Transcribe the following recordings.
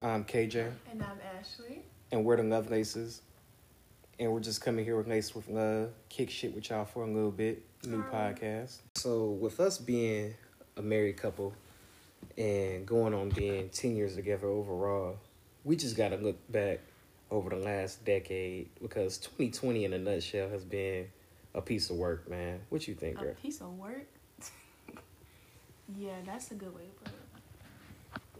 I'm KayJay, And I'm Ashlei. and we're the Lovelaces. And we're just coming here with Laced with Love, kick shit with y'all for a little bit, new podcast. So, with us being a married couple and going on being 10 years together overall, we just got to look back over the last decade because 2020 in a nutshell has been a piece of work, man. What you think, A girl? piece of work. yeah, that's a good way to put it.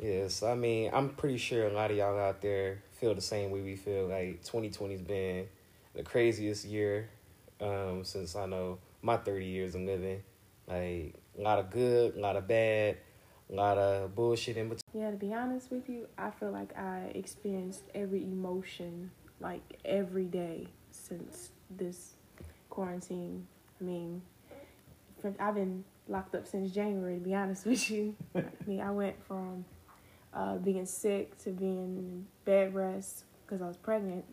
Yes, I mean, I'm pretty sure a lot of y'all out there feel the same way we feel. Like 2020's been the craziest year um, since I know my 30 years of living. Like a lot of good, a lot of bad, a lot of bullshit in between. Yeah, to be honest with you, I feel like I experienced every emotion like every day since this quarantine. I mean, from, I've been locked up since January. To be honest with you, I mean, I went from uh, being sick to being bed rest because I was pregnant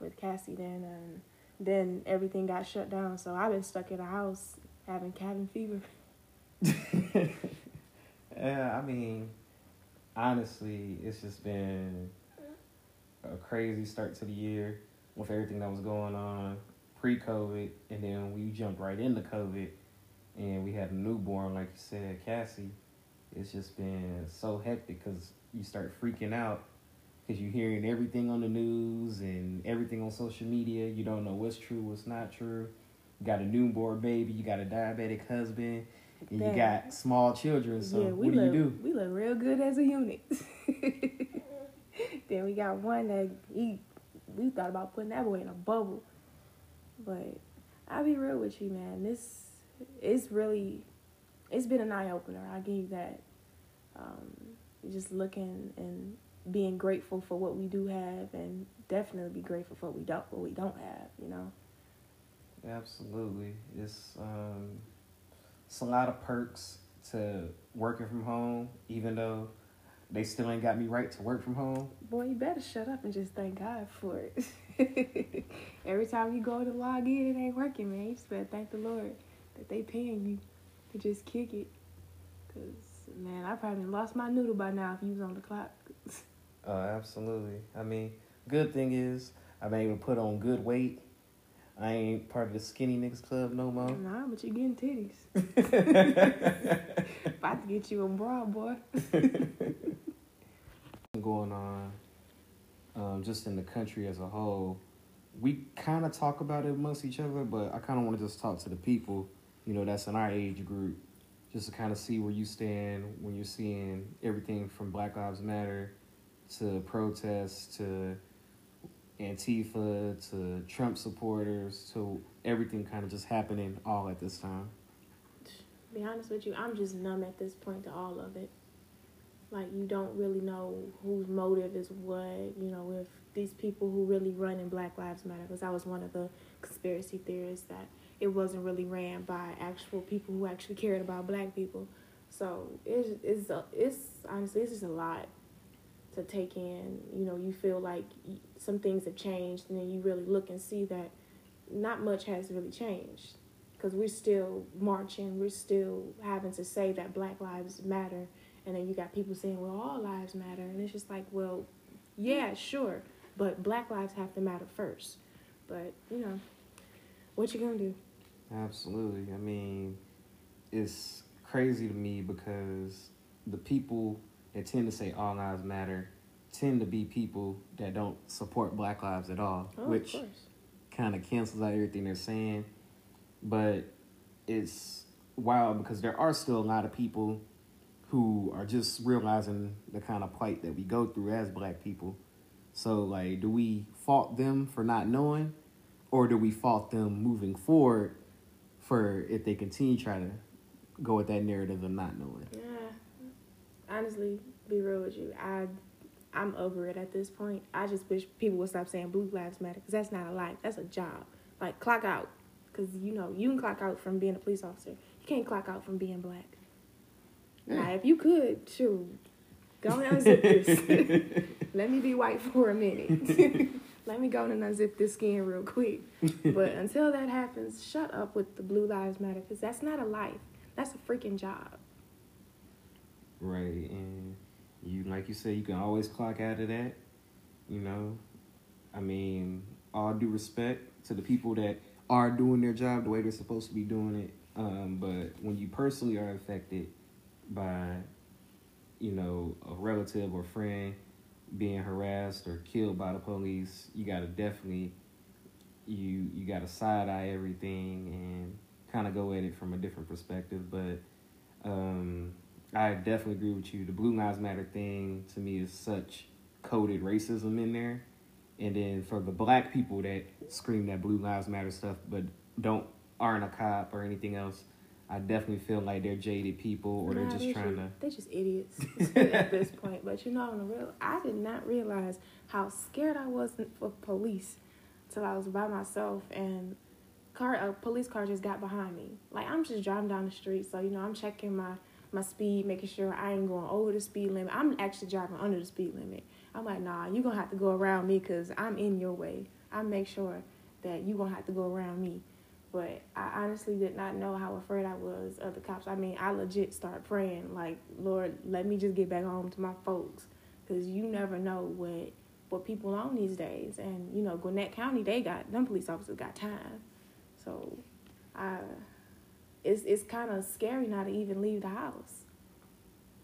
with Cassie then, and then everything got shut down. So I've been stuck in the house having cabin fever. Yeah, I mean, honestly, it's just been a crazy start to the year with everything that was going on pre-COVID, and then we jumped right into COVID, and we had a newborn, like you said, Cassie. It's just been so hectic because you start freaking out because you're hearing everything on the news and everything on social media. You don't know what's true, what's not true. You got a newborn baby, you got a diabetic husband, and you got small children. So yeah, we what do look, you do? We look real good as a unit. then we got one that he we thought about putting that boy in a bubble. But I'll be real with you, man. This it's really it's been an eye opener. I give you that. Um, just looking and being grateful for what we do have, and definitely be grateful for what we don't what we don't have. You know. Absolutely. It's um it's a lot of perks to working from home, even though they still ain't got me right to work from home. Boy, you better shut up and just thank God for it. Every time you go to log in, it ain't working, man. You just better thank the Lord that they paying you to just kick it. Cause man, I probably lost my noodle by now if you was on the clock. Uh absolutely. I mean, good thing is I've been able to put on good weight. I ain't part of the skinny niggas club no more. nah, but you're getting titties. About to get you a bra, boy. going on um, just in the country as a whole. We kind of talk about it amongst each other, but I kind of want to just talk to the people, you know, that's in our age group, just to kind of see where you stand when you're seeing everything from Black Lives Matter to protests to Antifa to Trump supporters to everything kind of just happening all at this time. be honest with you, I'm just numb at this point to all of it. Like you don't really know whose motive is what. You know, if these people who really run in Black Lives Matter, because I was one of the conspiracy theorists that it wasn't really ran by actual people who actually cared about Black people. So it's it's a, it's honestly it's just a lot to take in. You know, you feel like some things have changed, and then you really look and see that not much has really changed because we're still marching, we're still having to say that Black Lives Matter, and then you got people saying, well, all lives matter, and it's just like, well, yeah, sure, but Black lives have to matter first. But you know, what you gonna do? Absolutely. I mean, it's crazy to me because the people that tend to say all lives matter tend to be people that don't support black lives at all, Oh, which kind of cancels out everything they're saying. But it's wild because there are still a lot of people who are just realizing the kind of plight that we go through as black people. So, like, do we fault them for not knowing, or do we fault them moving forward for if they continue trying to go with that narrative of not knowing? Yeah, honestly, be real with you, I. I'm over it at this point. I just wish people would stop saying blue lives matter because that's not a life. That's a job. Like clock out, because you know you can clock out from being a police officer. You can't clock out from being black. Now, if you could, shoot, go and unzip this. Let me be white for a minute. Let me go and unzip this skin real quick. But until that happens, shut up with the blue lives matter because that's not a life. That's a freaking job. Right, and you like you said, you can always clock out of that. You know, I mean, all due respect to the people that are doing their job the way they're supposed to be doing it. Um, but when you personally are affected by, you know, a relative or friend being harassed or killed by the police, you gotta definitely you you gotta side eye everything and kind of go at it from a different perspective. But um, I definitely agree with you. The Blue Lives Matter thing to me is such coded racism in there. And then for the black people that scream that Blue Lives Matter stuff, but don't aren't a cop or anything else, I definitely feel like they're jaded people or they're just they trying just, to. They're just idiots at this point. But you know, on the real, I did not realize how scared I was for police till I was by myself and car a police car just got behind me. Like I'm just driving down the street, so you know I'm checking my my speed, making sure I ain't going over the speed limit. I'm actually driving under the speed limit. I'm like, nah, you're gonna have to go around me because I'm in your way. I make sure that you gonna have to go around me. But I honestly did not know how afraid I was of the cops. I mean, I legit start praying, like, Lord, let me just get back home to my folks, because you never know what what people on these days. And you know, Gwinnett County, they got them police officers got time. So, I it's it's kind of scary not to even leave the house.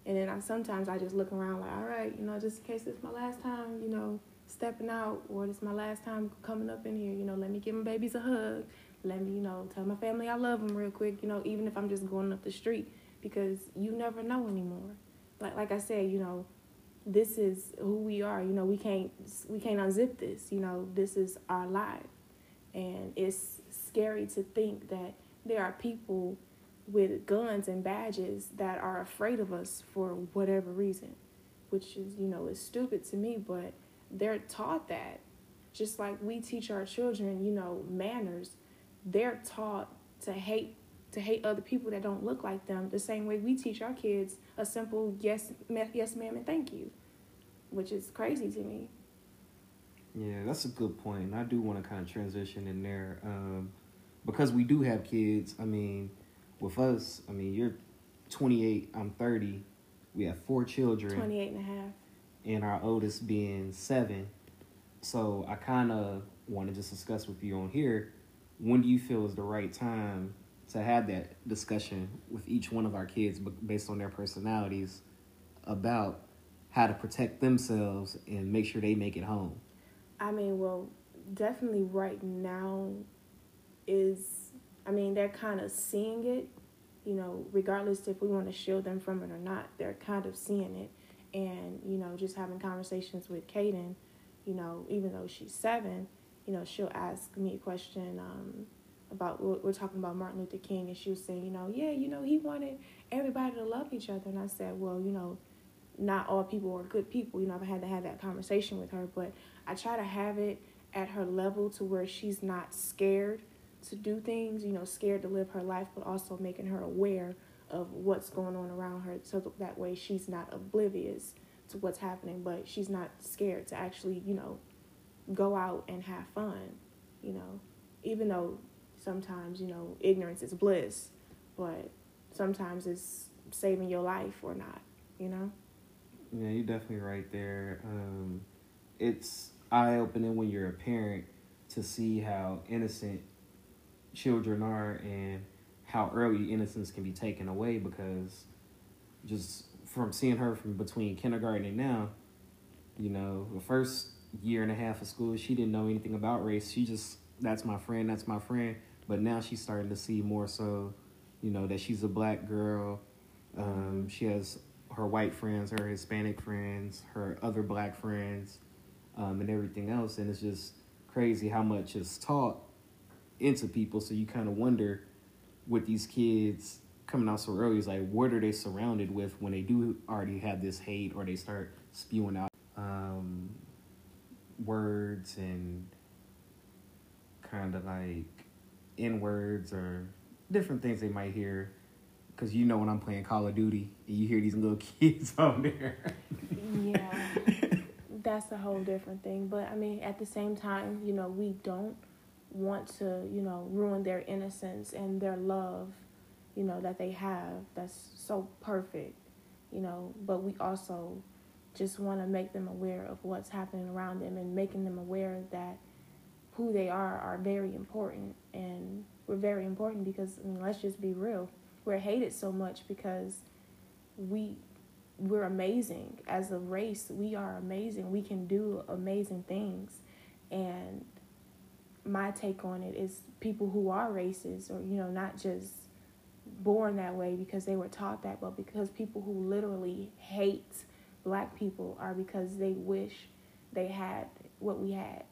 And then I sometimes I just look around like, all right, you know, just in case it's my last time, you know, stepping out, or it's my last time coming up in here, you know, let me give my babies a hug. Let me, you know, tell my family I love them real quick, you know, even if I'm just going up the street, because you never know anymore. Like like I said, you know, this is who we are. You know, we can't we can't unzip this. You know, this is our life, and it's scary to think that there are people with guns and badges that are afraid of us for whatever reason, which is you know is stupid to me. But they're taught that, just like we teach our children, you know, manners. They're taught to hate to hate other people that don't look like them the same way we teach our kids a simple yes ma- yes ma'am and thank you which is crazy to me Yeah, that's a good point. And I do want to kind of transition in there um, because we do have kids. I mean, with us, I mean, you're 28, I'm 30. We have four children. 28 and a half and our oldest being seven. So I kind of want to just discuss with you on here. When do you feel is the right time to have that discussion with each one of our kids, based on their personalities, about how to protect themselves and make sure they make it home? i mean well definitely right now is i mean they're kind of seeing it you know regardless if we want to shield them from it or not they're kind of seeing it and you know just having conversations with Kaden, you know even though she's seven you know she'll ask me a question um, about we're, talking about Martin Luther King and she was saying you know yeah you know he wanted everybody to love each other. And I said well you know not all people are good people. You know I've had to have that conversation with her but I try to have it at her level to where she's not scared to do things, you know, scared to live her life, but also making her aware of what's going on around her so that way she's not oblivious to what's happening, but she's not scared to actually, you know, go out and have fun, you know, even though sometimes, you know, ignorance is bliss, but sometimes it's saving your life or not, you know? Yeah, you're definitely right there. Um, it's eye opening when you're a parent to see how innocent children are and how early innocence can be taken away because just from seeing her from between kindergarten and now, you know, the first year and a half of school, she didn't know anything about race. She just, that's my friend, that's my friend. But now she's starting to see more so, you know, that she's a black girl. Um, she has her white friends, her Hispanic friends, her other black friends, um, and everything else. And it's just crazy how much is taught into people. So you kind of wonder with these kids coming out so early, is like, what are they surrounded with when they do already have this hate or they start spewing out words and kind of like N words or different things they might hear. Because you know when I'm playing Call of Duty and you hear these little kids on there. Yeah. That's a whole different thing. But I mean, at the same time, you know, we don't want to, you know, ruin their innocence and their love, you know, that they have. That's so perfect, you know. But we also just want to make them aware of what's happening around them and making them aware that who they are are very important. And we're very important because I mean, let's just be real. We're hated so much because we we're amazing. As a race we are amazing. We can do amazing things. And my take on it is people who are racist or you know not just born that way because they were taught that but because people who literally hate black people are because they wish they had what we had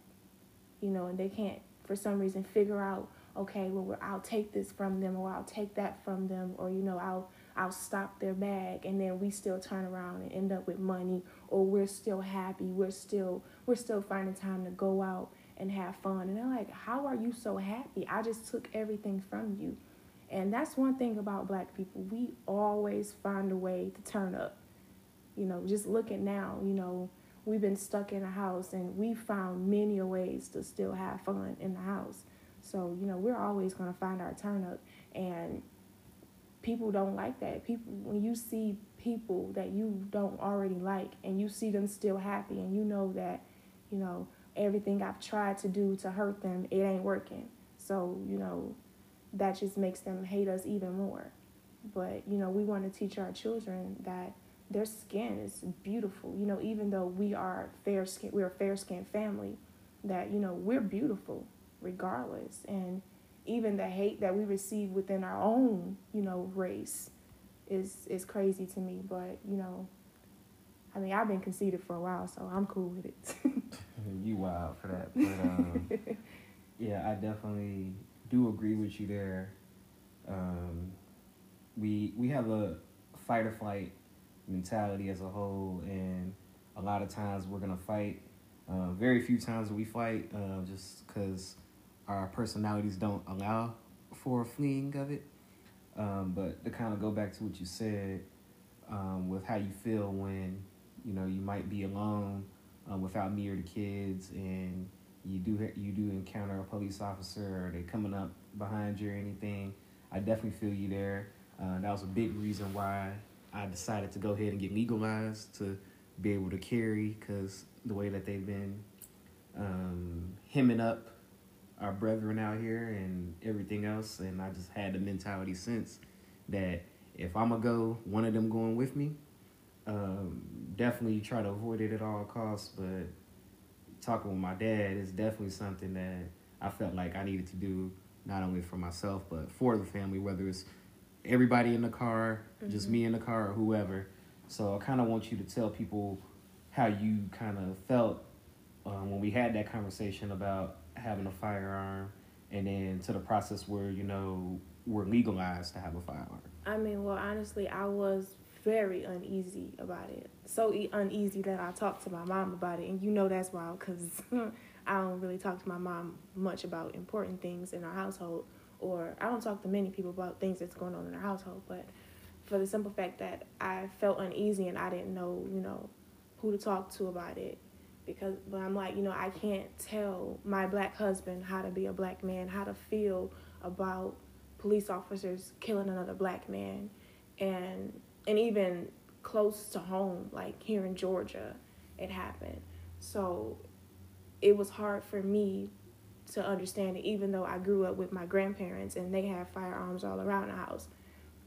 you know and they can't for some reason figure out okay well i'll take this from them or i'll take that from them or you know i'll i'll stop their bag and then we still turn around and end up with money or we're still happy we're still we're still finding time to go out and have fun. And they're like, How are you so happy? I just took everything from you. And that's one thing about black people. We always find a way to turn up. You know, just look at now, you know, we've been stuck in a house and we found many ways to still have fun in the house. So, you know, we're always going to find our turn up. And people don't like that. People, when you see people that you don't already like and you see them still happy and you know that, you know, everything I've tried to do to hurt them, it ain't working. So, you know, that just makes them hate us even more. But, you know, we want to teach our children that their skin is beautiful. You know, even though we are fair skin, we're a fair skinned family, that, you know, we're beautiful regardless. And even the hate that we receive within our own, you know, race is is crazy to me. But, you know, I mean, I've been conceited for a while, so I'm cool with it. you wild for that, but um, yeah, I definitely do agree with you there. Um, we we have a fight or flight mentality as a whole, and a lot of times we're gonna fight. Uh, very few times we fight, uh, just because our personalities don't allow for a fleeing of it. Um, but to kind of go back to what you said um, with how you feel when you know you might be alone um, without me or the kids, and you do you do encounter a police officer or they coming up behind you or anything. I definitely feel you there. Uh, that was a big reason why I decided to go ahead and get legalized to be able to carry because the way that they've been um, hemming up our brethren out here and everything else, and I just had the mentality since that if I'm gonna go, one of them going with me, um, definitely try to avoid it at all costs. But talking with my dad is definitely something that I felt like I needed to do, not only for myself but for the family, whether it's everybody in the car, mm-hmm. just me in the car, or whoever. So I kind of want you to tell people how you kind of felt um, when we had that conversation about having a firearm, and then to the process where you know we're legalized to have a firearm. I mean, well, honestly, I was very uneasy about it. So uneasy that I talked to my mom about it, and you know that's why, because I don't really talk to my mom much about important things in our household, or I don't talk to many people about things that's going on in our household. But for the simple fact that I felt uneasy and I didn't know, you know, who to talk to about it, because but I'm like, you know, I can't tell my black husband how to be a black man, how to feel about police officers killing another black man, and and even close to home, like here in Georgia, it happened. So it was hard for me to understand it, even though I grew up with my grandparents and they have firearms all around the house.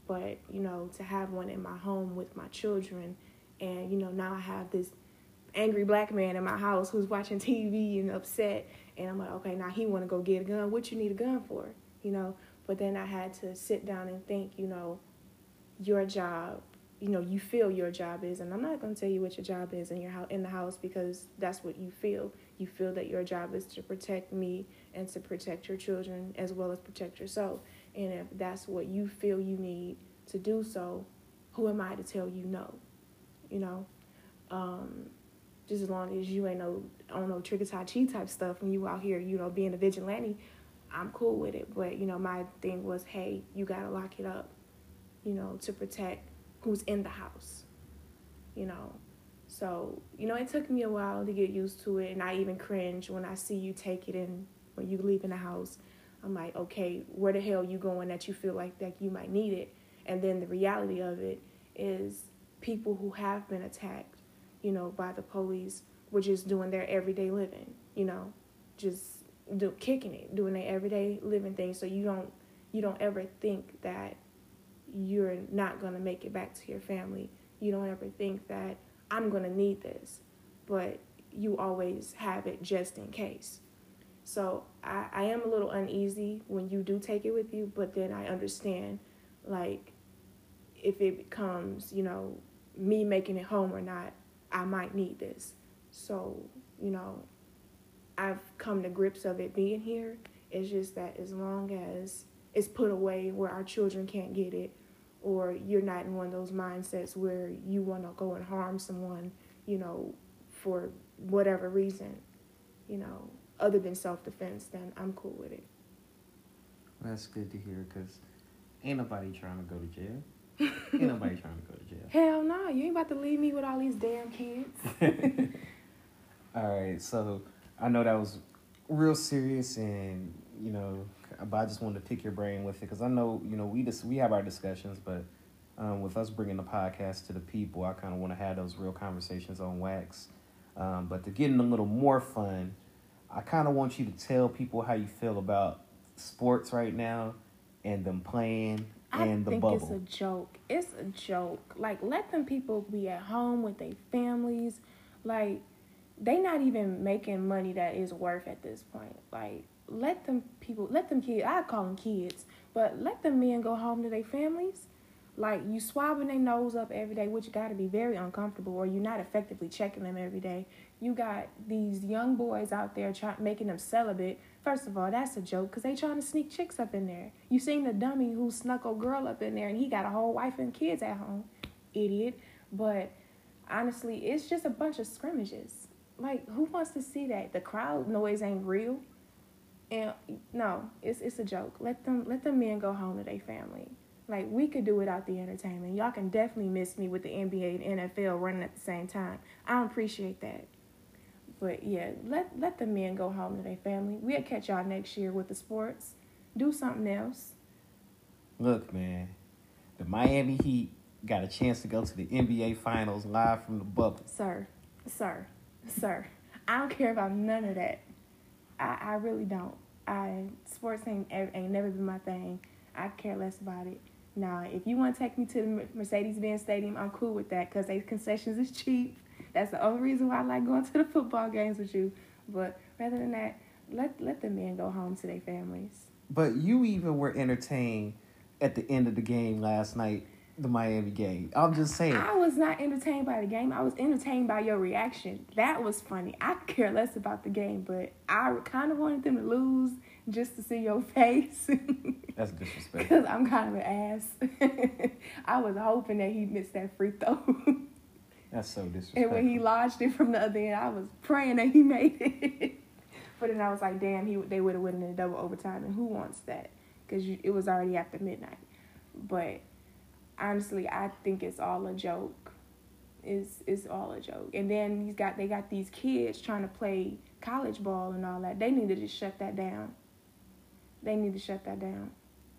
But, you know, to have one in my home with my children, and, you know, now I have this angry black man in my house who's watching TV and upset, and I'm like, okay, now he want to go get a gun. What you need a gun for? You know, but then I had to sit down and think, you know, your job you know you feel your job is and i'm not going to tell you what your job is in your house in the house because that's what you feel you feel that your job is to protect me and to protect your children as well as protect yourself. And if that's what you feel you need to do so who am i to tell you no? You know? Um, just as long as you ain't no I don't no trigger tai chi type stuff and you out here you know being a vigilante i'm cool with it. But you know my thing was hey you gotta lock it up you know, to protect who's in the house, you know. So, you know, it took me a while to get used to it, and I even cringe when I see you take it in when you leave in the house. I'm like, okay, where the hell you going that you feel like that you might need it? And then the reality of it is people who have been attacked, you know, by the police were just doing their everyday living, you know, just do, kicking it, doing their everyday living thing. So you don't you don't ever think that you're not gonna make it back to your family. You don't ever think that I'm gonna need this, but you always have it just in case. So I, I am a little uneasy when you do take it with you, but then I understand like if it becomes, you know, me making it home or not, I might need this. So, you know, I've come to grips of it being here. It's just that as long as it's put away where our children can't get it, or you're not in one of those mindsets where you want to go and harm someone, you know, for whatever reason, you know, other than self defense, then I'm cool with it. That's good to hear because ain't nobody trying to go to jail. ain't nobody trying to go to jail. Hell no, you ain't about to leave me with all these damn kids. All right, so I know that was real serious, and you know, but I just wanted to pick your brain with it because I know you know we just we have our discussions, but um, with us bringing the podcast to the people, I kind of want to have those real conversations on wax. Um, but to get in a little more fun, I kind of want you to tell people how you feel about sports right now and them playing I and the think bubble. it's a joke. It's a joke. Like let them people be at home with their families. Like they not even making money that is worth at this point. Like let them people, let them kids. I call them kids, but let them men go home to their families. Like you swabbing their nose up every day, which got to be very uncomfortable, or you're not effectively checking them every day. You got these young boys out there trying making them celibate. First of all, that's a joke because they trying to sneak chicks up in there. You seen the dummy who snuck a girl up in there and he got a whole wife and kids at home, idiot. But honestly, it's just a bunch of scrimmages. Like who wants to see that? The crowd noise ain't real. And no, it's it's a joke. Let them let the men go home to their family. Like we could do without the entertainment. Y'all can definitely miss me with the NBA and NFL running at the same time. I don't appreciate that. But yeah, let let the men go home to their family. We'll catch y'all next year with the sports. Do something else. Look, man, the Miami Heat got a chance to go to the NBA Finals live from the bubble. Sir, sir, sir. I don't care about none of that. I, I really don't. I sports ain't ain't never been my thing. I care less about it. Now, if you want to take me to the Mercedes-Benz Stadium, I'm cool with that because they concessions is cheap. That's the only reason why I like going to the football games with you. But rather than that, let let the men go home to their families. But you even were entertained at the end of the game last night, the Miami game. I'm just saying. I was not entertained by the game. I was entertained by your reaction. That was funny. I care less about the game, but I kind of wanted them to lose just to see your face. That's disrespectful. Because I'm kind of an ass. I was hoping that he missed that free throw. That's so disrespectful. and when he lodged it from the other end, I was praying that he made it. but then I was like, damn, he they would have won in a double overtime, and who wants that? Because it was already after midnight. But honestly, I think it's all a joke. It's it's all a joke. And then he's got they got these kids trying to play college ball and all that. They need to just shut that down. They need to shut that down.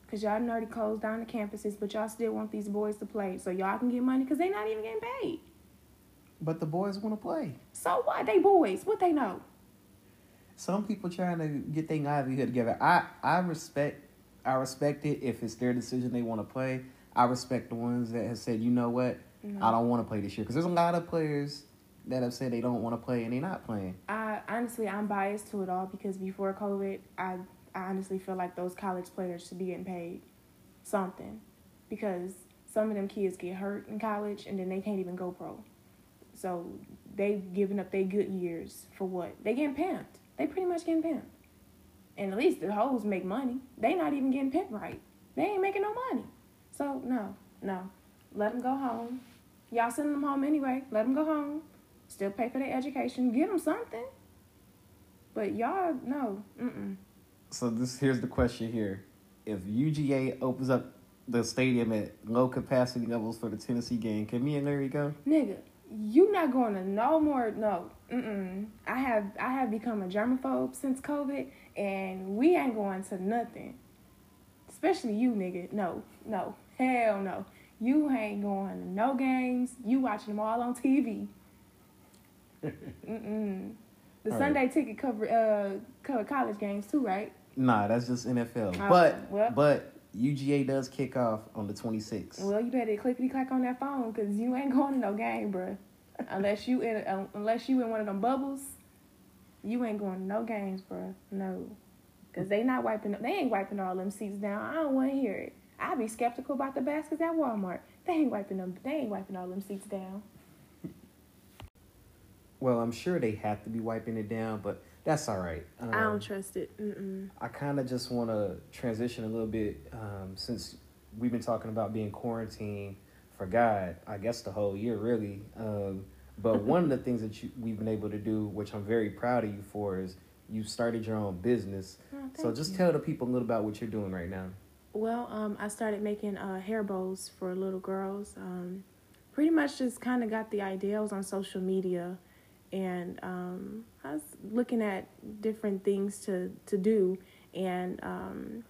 Cause y'all done already closed down the campuses, but y'all still want these boys to play, so y'all can get money. Cause they not even getting paid. But the boys want to play. So what? They boys. What they know? Some people trying to get their livelihood together. I I respect I respect it if it's their decision they want to play. I respect the ones that have said, you know what, No. I don't want to play this year because there's a lot of players that have said they don't want to play and they're not playing. I honestly I'm biased to it all because before COVID, I I honestly feel like those college players should be getting paid something because some of them kids get hurt in college and then they can't even go pro. So they giving up their good years for what? They getting pimped. They pretty much getting pimped. And at least the hoes make money. They not even getting pimped right. They ain't making no money. So no, no. Let them go home. Y'all sending them home anyway. Let them go home. Still pay for their education. Give them something. But y'all, no. Mm-mm. So this here's the question here: If UGA opens up the stadium at low capacity levels for the Tennessee game, can me and Larry go? Nigga, you not going to no more, no. Mm-mm. I have, I have become a germaphobe since COVID, and we ain't going to nothing. Especially you, nigga. No, no. Hell no. You ain't going to no games. You watching them all on TV. Mm-mm. The All Sunday ticket cover uh cover college games too, right? Nah, that's just NFL. Oh, but well. but UGA does kick off on the 26th. Well, you better clickety clack on that phone because you ain't going to no game, bruh. unless you in uh, unless you in one of them bubbles, you ain't going to no games, bruh. No, because they not wiping. They ain't wiping all them seats down. I don't want to hear it. I be skeptical about the baskets at Walmart. They ain't wiping them. They ain't wiping all them seats down. Well, I'm sure they have to be wiping it down, but that's all right. Um, I don't trust it. Mm-mm. I kind of just want to transition a little bit um, since we've been talking about being quarantined for God, I guess the whole year really. Um, but one of the things that you, we've been able to do, which I'm very proud of you for, is you started your own business. Oh, So just you. tell the people a little about what you're doing right now. Well, um, I started making uh, hair bows for little girls. Um, pretty much just kind of got the idea. I was on social media, and um, I was looking at different things to to do. And um,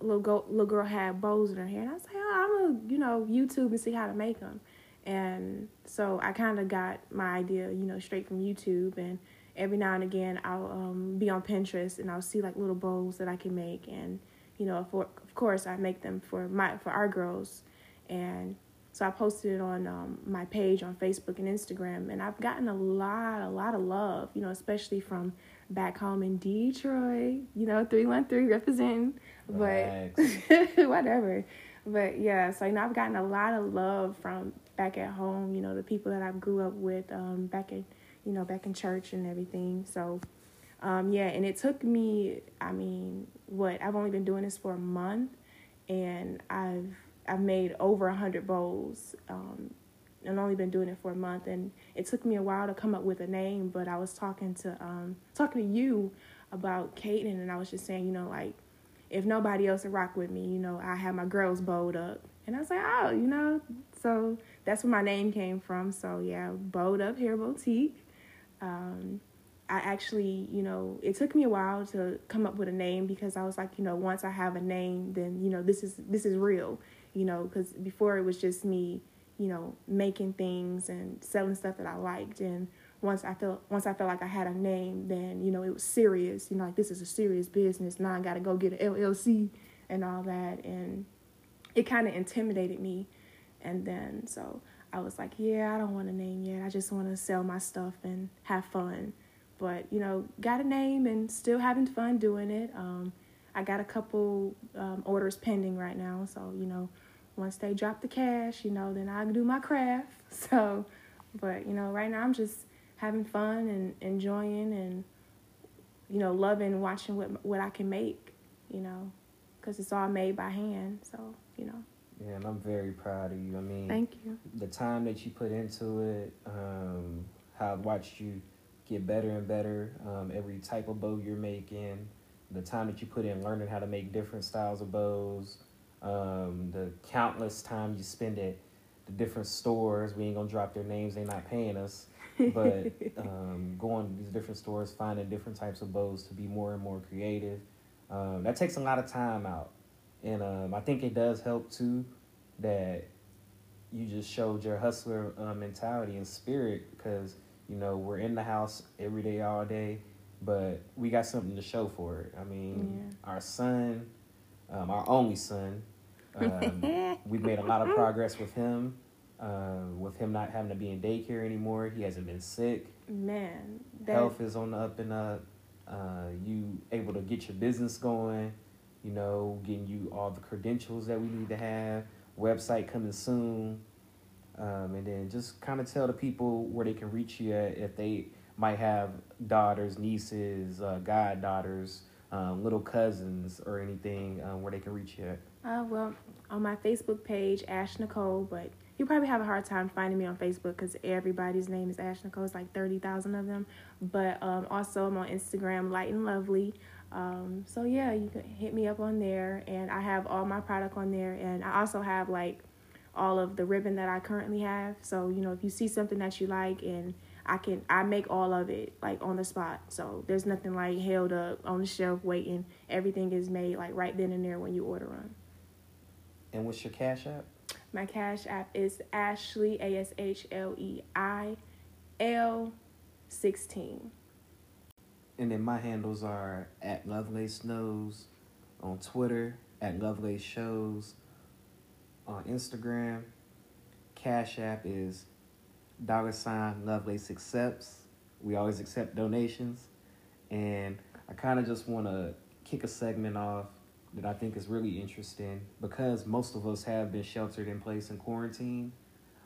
little go, little girl had bows in her hair, and I was like, oh, I'm gonna you know YouTube and see how to make them. And so I kind of got my idea, you know, straight from YouTube. And every now and again, I'll um, be on Pinterest and I'll see like little bows that I can make and you know, for of course I make them for my for our girls, and so I posted it on um, my page on Facebook and Instagram, and I've gotten a lot, a lot of love, you know, especially from back home in Detroit, you know, three one three representing, but whatever, but yeah, so you know I've gotten a lot of love from back at home, you know, the people that I grew up with, um, back in, you know, back in church and everything, so. Um, yeah, and it took me, I mean, what, I've only been doing this for a month and I've I've made over a hundred bowls. Um, and only been doing it for a month and it took me a while to come up with a name, but I was talking to um talking to you about Kaden and I was just saying, you know, like if nobody else would rock with me, you know, I have my girls bowled up. And I was like, oh, you know, so that's where my name came from. So yeah, bowled up hair boutique. Um, I actually, you know, it took me a while to come up with a name because I was like, you know, once I have a name, then you know, this is this is real, you know, because before it was just me, you know, making things and selling stuff that I liked, and once I felt once I felt like I had a name, then you know, it was serious, you know, like this is a serious business. Now I got to go get an LLC and all that, and it kind of intimidated me, and then so I was like, yeah, I don't want a name yet. I just want to sell my stuff and have fun but you know got a name and still having fun doing it. Um, i got a couple um, orders pending right now. So you know once they drop the cash you know then i can do my craft. So but you know right now i'm just having fun and enjoying and you know loving watching what what i can make you know because it's all made by hand. So you know. Yeah, and I'm very proud of you. I mean, thank you. the time that you put into it, um, how I've watched you get better and better. Um, every type of bow you're making, the time that you put in learning how to make different styles of bows, um, the countless time you spend at the different stores. We ain't gonna drop their names; they're not paying us. But um, going to these different stores, finding different types of bows to be more and more creative. Um, that takes a lot of time out, and um, I think it does help too that you just showed your hustler uh, mentality and spirit because you know we're in the house every day all day but we got something to show for it. I mean our son um, our only son um, we've made a lot of progress with him uh, with him not having to be in daycare anymore. He hasn't been sick. Man that health is on the up and up. Uh, you able to get your business going you know getting you all the credentials that we need to have. Website coming soon um, and then just kind of tell the people where they can reach you at if they might have daughters nieces uh, goddaughters um, little cousins or anything um, where they can reach you at Uh, well, on my Facebook page, Ash Nicole, but you probably have a hard time finding me on Facebook because everybody's name is Ash Nicole. It's like 30,000 of them. But um, also, I'm on Instagram, Light and Lovely. Um, so, yeah, you can hit me up on there. And I have all my product on there. And I also have like all of the ribbon that I currently have. So, you know, if you see something that you like and I can I make all of it like on the spot. So there's nothing like held up on the shelf waiting. Everything is made like right then and there when you order them. and what's your cash app My cash app is Ashlei A S H L E I L 16. And then my handles are at Lovelace Knows on Twitter, at Lovelace Shows on Instagram. Cash App is dollar sign Lovelace Accepts. We always accept donations. And I kind of just want to kick a segment off that I think is really interesting because most of us have been sheltered in place in quarantine.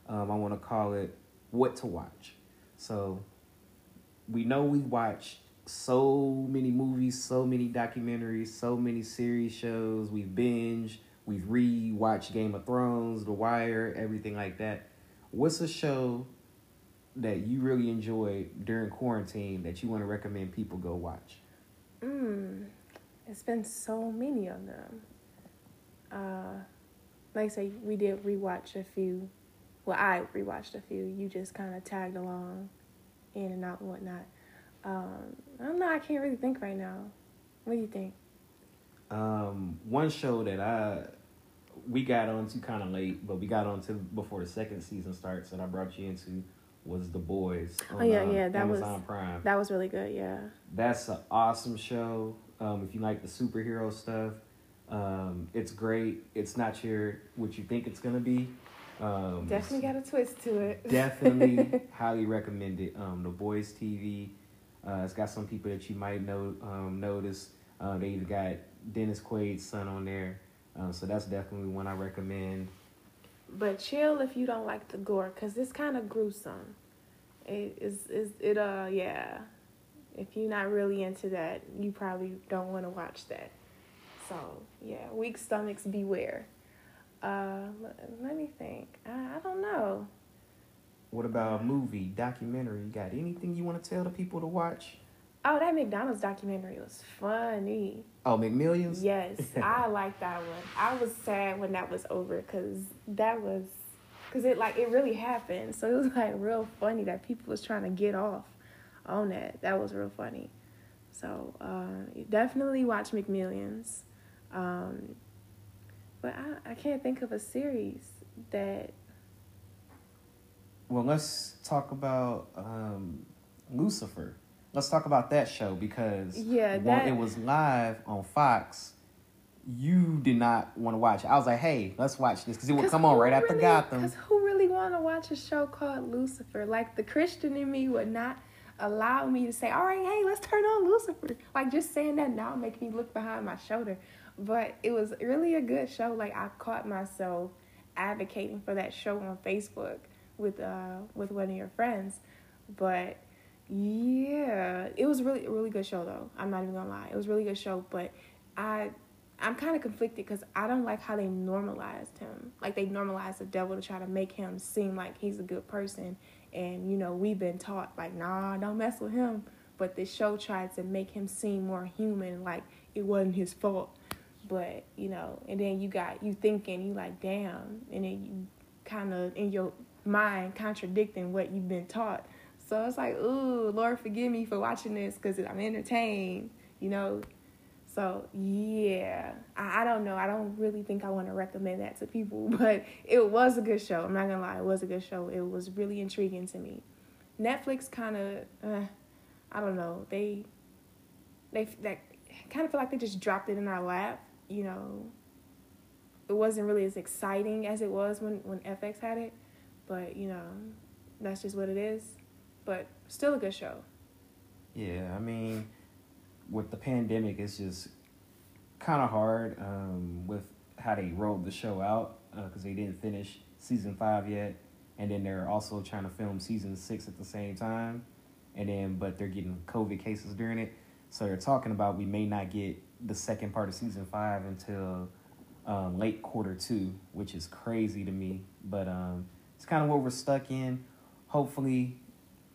Um, I want to call it What to Watch. So we know we watched so many movies, so many documentaries, so many series shows. We've binged, we've re-watched Game of Thrones, The Wire, everything like that. What's a show that you really enjoyed during quarantine that you want to recommend people go watch? Mm, it's been so many of them. Uh, like I say, we did rewatch a few. Well, I rewatched a few. You just kind of tagged along, in and out and whatnot. Um, I don't know. I can't really think right now. What do you think? Um, one show that I we got onto kind of late, but we got onto before the second season starts, and I brought you into was The Boys. Oh, yeah, um, yeah, that Amazon was- Prime. That was really good. Yeah. That's an awesome show. Um, if you like the superhero stuff, um, it's great. It's not your what you think it's gonna be. Um, Definitely got a twist to it. definitely highly recommend it. Um, the Boys TV. Uh, it's got some people that you might know um, notice. Uh, they even got Dennis Quaid's son on there, um, so that's definitely one I recommend. But chill if you don't like the gore, cause it's kind of gruesome. It is is it uh yeah. If you're not really into that, you probably don't want to watch that. So yeah, weak stomachs beware. Uh, let, me think. I, I don't know. What about a movie, documentary? You got anything you want to tell the people to watch? Oh, that McDonald's documentary was funny. Oh, McMillions. Yes, I like that one. I was sad when that was over because that was because it like it really happened. So it was like real funny that people was trying to get off on that. That was real funny. So uh, definitely watch McMillions. Um, but I, I can't think of a series that Well, let's talk about um, Lucifer. Let's talk about that show because Yeah, when that- it was live on Fox, you did not want to watch it. I was like, "Hey, let's watch this" because it would 'Cause come on right after really- Gotham. Cause who really want to watch a show called Lucifer? Like the Christian in me would not allow me to say, "All right, hey, let's turn on Lucifer." Like just saying that now make me look behind my shoulder. But it was really a good show. Like I caught myself advocating for that show on Facebook with uh with one of your friends. But yeah, it was really a really good show though. I'm not even gonna lie, it was really good show. But I I'm kind of conflicted because I don't like how they normalized him. Like they normalized the devil to try to make him seem like he's a good person. And you know we've been taught like nah, don't mess with him. But this show tried to make him seem more human, like it wasn't his fault. But you know, and then you got you thinking you like damn, and then you kind of in your mind contradicting what you've been taught. So it's like, ooh, Lord, forgive me for watching this because I'm entertained, you know. So yeah, I, I don't know. I don't really think I want to recommend that to people, but it was a good show. I'm not gonna lie, it was a good show. It was really intriguing to me. Netflix kind of, uh, I don't know. They, they that kind of feel like they just dropped it in our lap. You know, it wasn't really as exciting as it was when when FX had it, but you know, that's just what it is. But still a good show. Yeah, I mean, with the pandemic, it's just kind of hard um, with how they rolled the show out because they didn't finish season five yet, and then they're also trying to film season six at the same time, and then but they're getting COVID cases during it, so they're talking about we may not get the second part of season five until um, late quarter two, which is crazy to me, but um, it's kind of what we're stuck in. Hopefully,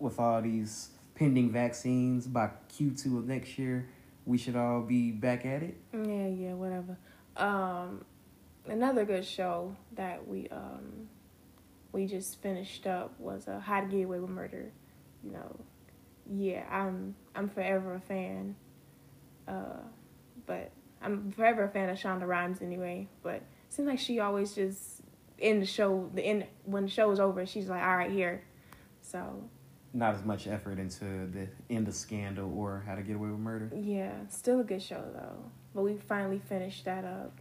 with all these pending vaccines by Q2 of next year, we should all be back at it. Yeah, yeah, whatever. Um, another good show that we um we just finished up was uh, How to Get Away with Murder. You know, yeah, I'm I'm forever a fan. Uh, but I'm forever a fan of Shonda Rhimes anyway. But it seems like she always just in the show the end when the show is over, she's like, all right, here. So not as much effort into the end of Scandal or How to Get Away with Murder. Yeah, still a good show though. But we finally finished that up.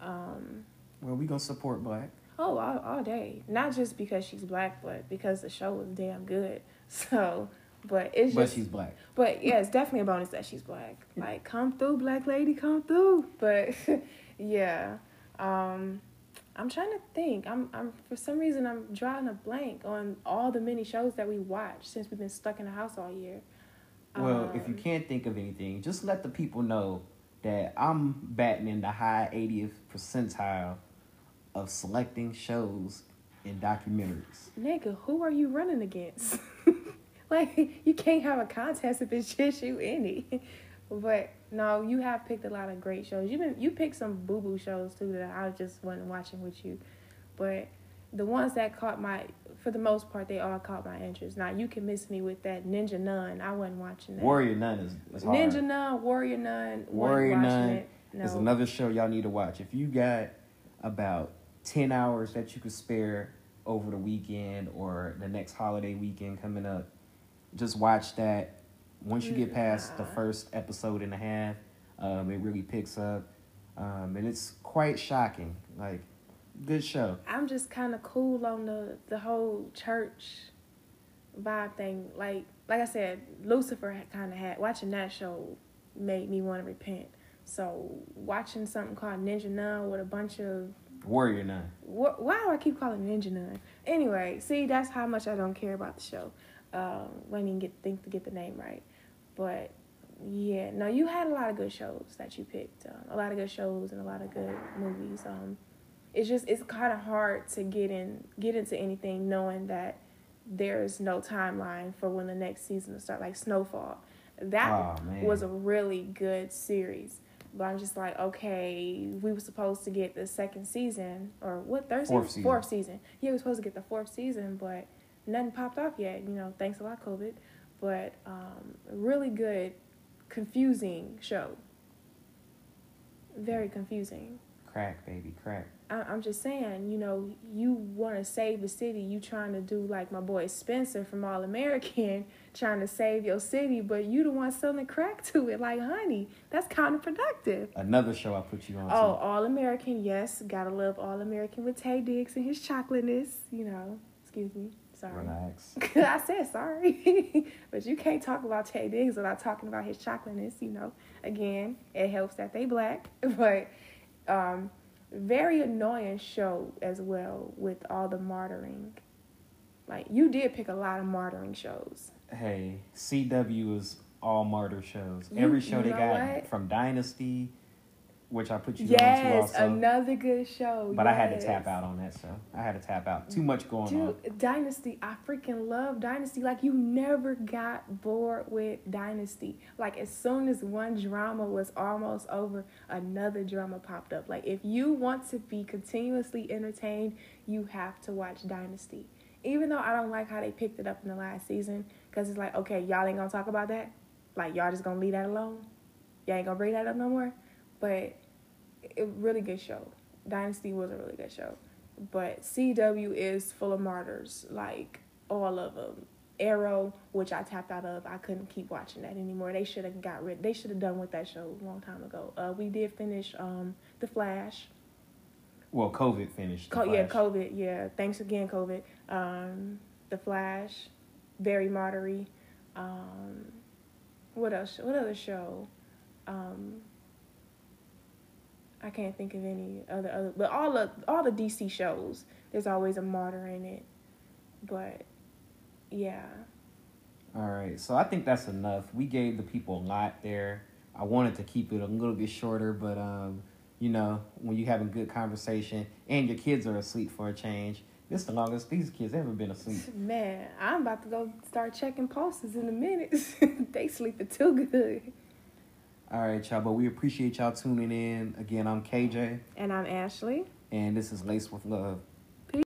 Um, Well, we gonna support Black. oh, all, all day. Not just because she's black, but because the show was damn good. So, but it's But just. she's black. But yeah, it's definitely a bonus that she's black. Like, come through, black lady, come through. But yeah, um, I'm trying to think. I'm, I'm for some reason I'm drawing a blank on all the many shows that we watched since we've been stuck in the house all year. Well, if you Um, can't think of anything, just let the people know that I'm batting in the high 80th percentile of selecting shows and documentaries. nigga, who are you running against? like, you can't have a contest if it's just you in it. But no, you have picked a lot of great shows. You've been you picked some boo boo shows too that I just wasn't watching with you, but the ones that caught my, for the most part, they all caught my interest. Now you can miss me with that Ninja Nun. I wasn't watching that. Warrior Nun is, is hard. Ninja Nun, Warrior Nun, Warrior Nun. No. It's another show y'all need to watch. If you got about 10 hours that you could spare over the weekend or the next holiday weekend coming up, just watch that. Once you get past the first episode and a half, um, it really picks up. Um, and it's quite shocking. Like, good show. I'm just kind of cool on the the whole church vibe thing. Like like I said, Lucifer kind of had watching that show made me want to repent. So watching something called Ninja Nun with a bunch of Warrior Nun. wh- why do I keep calling it Ninja Nun? Anyway, see that's how much I don't care about the show. Um, when I didn't get think to get the name right, but yeah, no, you had a lot of good shows that you picked. Um, a lot of good shows and a lot of good movies. Um, it's just it's kind of hard to get in get into anything knowing that there's no timeline for when the next season will start. Like Snowfall, that man. was a really good series. But I'm just like, okay, we were supposed to get the second season or what third Fourth season? season. Fourth season. Yeah, we were supposed to get the fourth season, but nothing popped off yet. You know, thanks a lot, COVID. But um, really good, confusing show. Very confusing. Crack, baby, crack. I, I'm just saying, you know, you want to save the city. You trying to do like my boy Spencer from All American, trying to save your city, but you the one selling crack to it. Like, honey, that's counterproductive. Another show I put you on Oh, to. All American, yes, gotta love All American with Taye Diggs and his chocolateness. You know, excuse me, sorry. Relax. I said sorry, but you can't talk about Taye Diggs without talking about his chocolateness. You know, again, it helps that they black, but um, very annoying show as well with all the martyring. Like you did pick a lot of martyring shows. Hey, CW is all martyr shows. You- Every show they got what? from Dynasty, which I put you on Yes, to also. another good show. but I had to tap out on that show. I had to tap out. Too much going on. Dynasty, I freaking love Dynasty. Like you never got bored with Dynasty. Like as soon as one drama was almost over, another drama popped up. Like if you want to be continuously entertained, you have to watch Dynasty. Even though I don't like how they picked it up in the last season, because it's like, okay, y'all ain't gonna talk about that. Like y'all just gonna leave that alone. Y'all ain't gonna bring that up no more. But it really good show. Dynasty was a really good show. But CW is full of martyrs, like all of them. Arrow, which I tapped out of, I couldn't keep watching that anymore. They should have got rid. They should have done with that show a long time ago. Uh, we did finish um, the Flash. Well, COVID finished. the Co- yeah, COVID. Yeah, thanks again, COVID. Um, the Flash, very martyry. Um, what else? What other show? Um, I can't think of any other other, but all the all the DC shows, there's always a martyr in it. But yeah, All right, so I think that's enough. We gave the people a lot there. I wanted to keep it a little bit shorter, but um, you know, when you having a good conversation and your kids are asleep for a change, this is the longest these kids ever been asleep. man, I'm about to go start checking pulses in a minute. they sleeping too good. All right, y'all, but we appreciate y'all tuning in. Again, I'm KayJay, And I'm Ashlei. and this is Laced with Love.